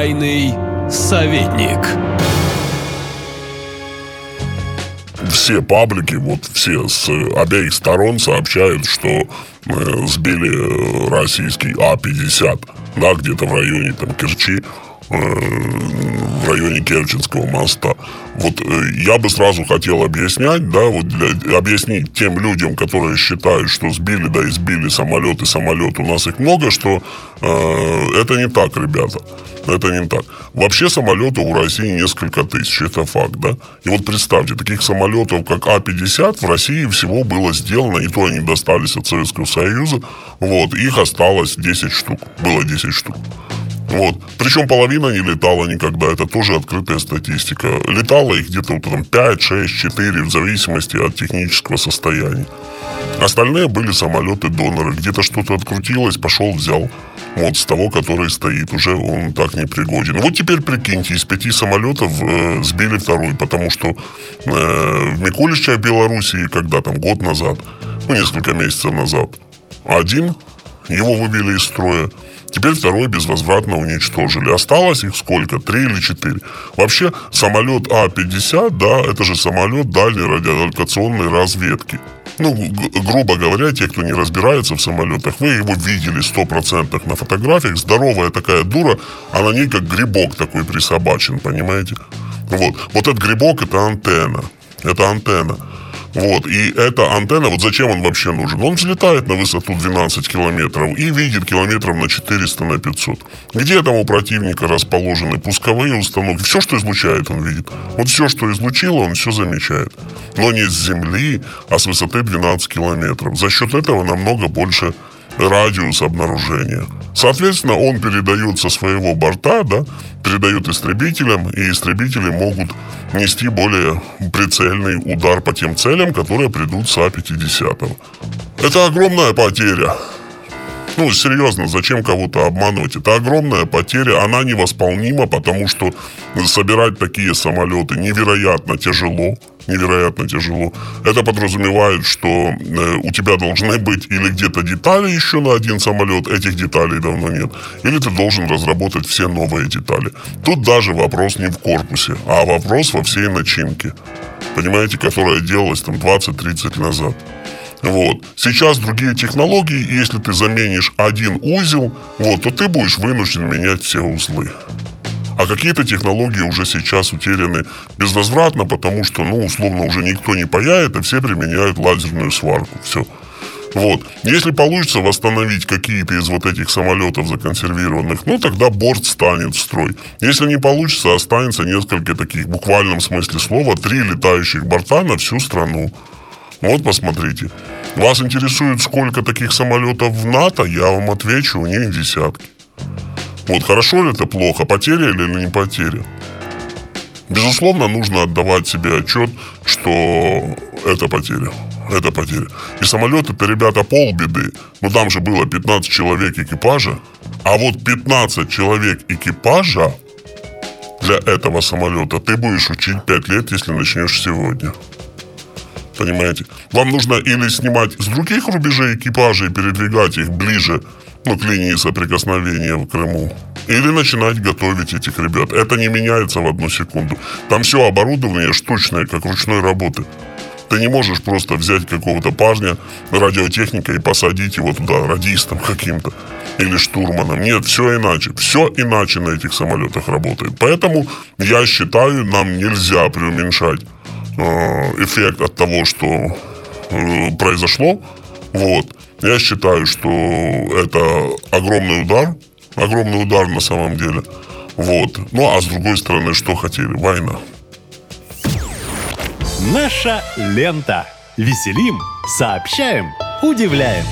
Тайный советник. Все паблики, вот все с обеих сторон сообщают, что э, сбили российский А-50, да, где-то в районе там Керчи в районе Керченского моста. Вот э, я бы сразу хотел объяснять, да, вот для, объяснить тем людям, которые считают, что сбили, да, и сбили самолет, и самолет, у нас их много, что э, это не так, ребята. Это не так. Вообще самолетов у России несколько тысяч, это факт, да? И вот представьте, таких самолетов, как А-50, в России всего было сделано, и то они достались от Советского Союза, вот, их осталось 10 штук, было 10 штук. Вот. Причем половина не летала никогда, это тоже открытая статистика. Летало их где-то вот там 5, 6, 4, в зависимости от технического состояния. Остальные были самолеты-доноры. Где-то что-то открутилось, пошел, взял. Вот с того, который стоит, уже он так не пригоден. Вот теперь прикиньте, из пяти самолетов э, сбили второй, потому что э, в Микуличе, Белоруссии, когда там год назад, ну, несколько месяцев назад, один, его вывели из строя. Теперь второй безвозвратно уничтожили. Осталось их сколько? Три или четыре. Вообще, самолет А-50, да, это же самолет дальней радиолокационной разведки. Ну, грубо говоря, те, кто не разбирается в самолетах, вы его видели стопроцентных на фотографиях. Здоровая такая дура, а на ней как грибок такой присобачен, понимаете? Вот. Вот этот грибок – это антенна. Это антенна. Вот, и эта антенна, вот зачем он вообще нужен? Он взлетает на высоту 12 километров и видит километров на 400, на 500. Где там у противника расположены пусковые установки? Все, что излучает, он видит. Вот все, что излучило, он все замечает. Но не с Земли, а с высоты 12 километров. За счет этого намного больше радиус обнаружения. Соответственно, он передает со своего борта, да, передает истребителям, и истребители могут нести более прицельный удар по тем целям, которые придут с А-50. Это огромная потеря. Ну, серьезно, зачем кого-то обманывать? Это огромная потеря, она невосполнима, потому что собирать такие самолеты невероятно тяжело невероятно тяжело. Это подразумевает, что э, у тебя должны быть или где-то детали еще на один самолет, этих деталей давно нет, или ты должен разработать все новые детали. Тут даже вопрос не в корпусе, а вопрос во всей начинке, понимаете, которая делалась там 20-30 назад. Вот. Сейчас другие технологии, если ты заменишь один узел, вот, то ты будешь вынужден менять все узлы. А какие-то технологии уже сейчас утеряны безвозвратно, потому что, ну, условно, уже никто не паяет, а все применяют лазерную сварку. Все. Вот. Если получится восстановить какие-то из вот этих самолетов законсервированных, ну, тогда борт станет в строй. Если не получится, останется несколько таких, в буквальном смысле слова, три летающих борта на всю страну. Вот, посмотрите. Вас интересует, сколько таких самолетов в НАТО? Я вам отвечу, у них десятки. Вот хорошо ли это плохо, потеря или не потеря? Безусловно, нужно отдавать себе отчет, что это потеря. Это потеря. И самолет это, ребята, полбеды. Но там же было 15 человек экипажа. А вот 15 человек экипажа для этого самолета ты будешь учить 5 лет, если начнешь сегодня. Понимаете? Вам нужно или снимать с других рубежей экипажа и передвигать их ближе ну, к линии соприкосновения в Крыму. Или начинать готовить этих ребят. Это не меняется в одну секунду. Там все оборудование штучное, как ручной работы. Ты не можешь просто взять какого-то парня, радиотехника, и посадить его туда радистом каким-то или штурманом. Нет, все иначе. Все иначе на этих самолетах работает. Поэтому я считаю, нам нельзя преуменьшать эффект от того, что э, произошло. Вот. Я считаю, что это огромный удар, огромный удар на самом деле. Вот. Ну, а с другой стороны, что хотели? Война. Наша лента. Веселим, сообщаем, удивляем.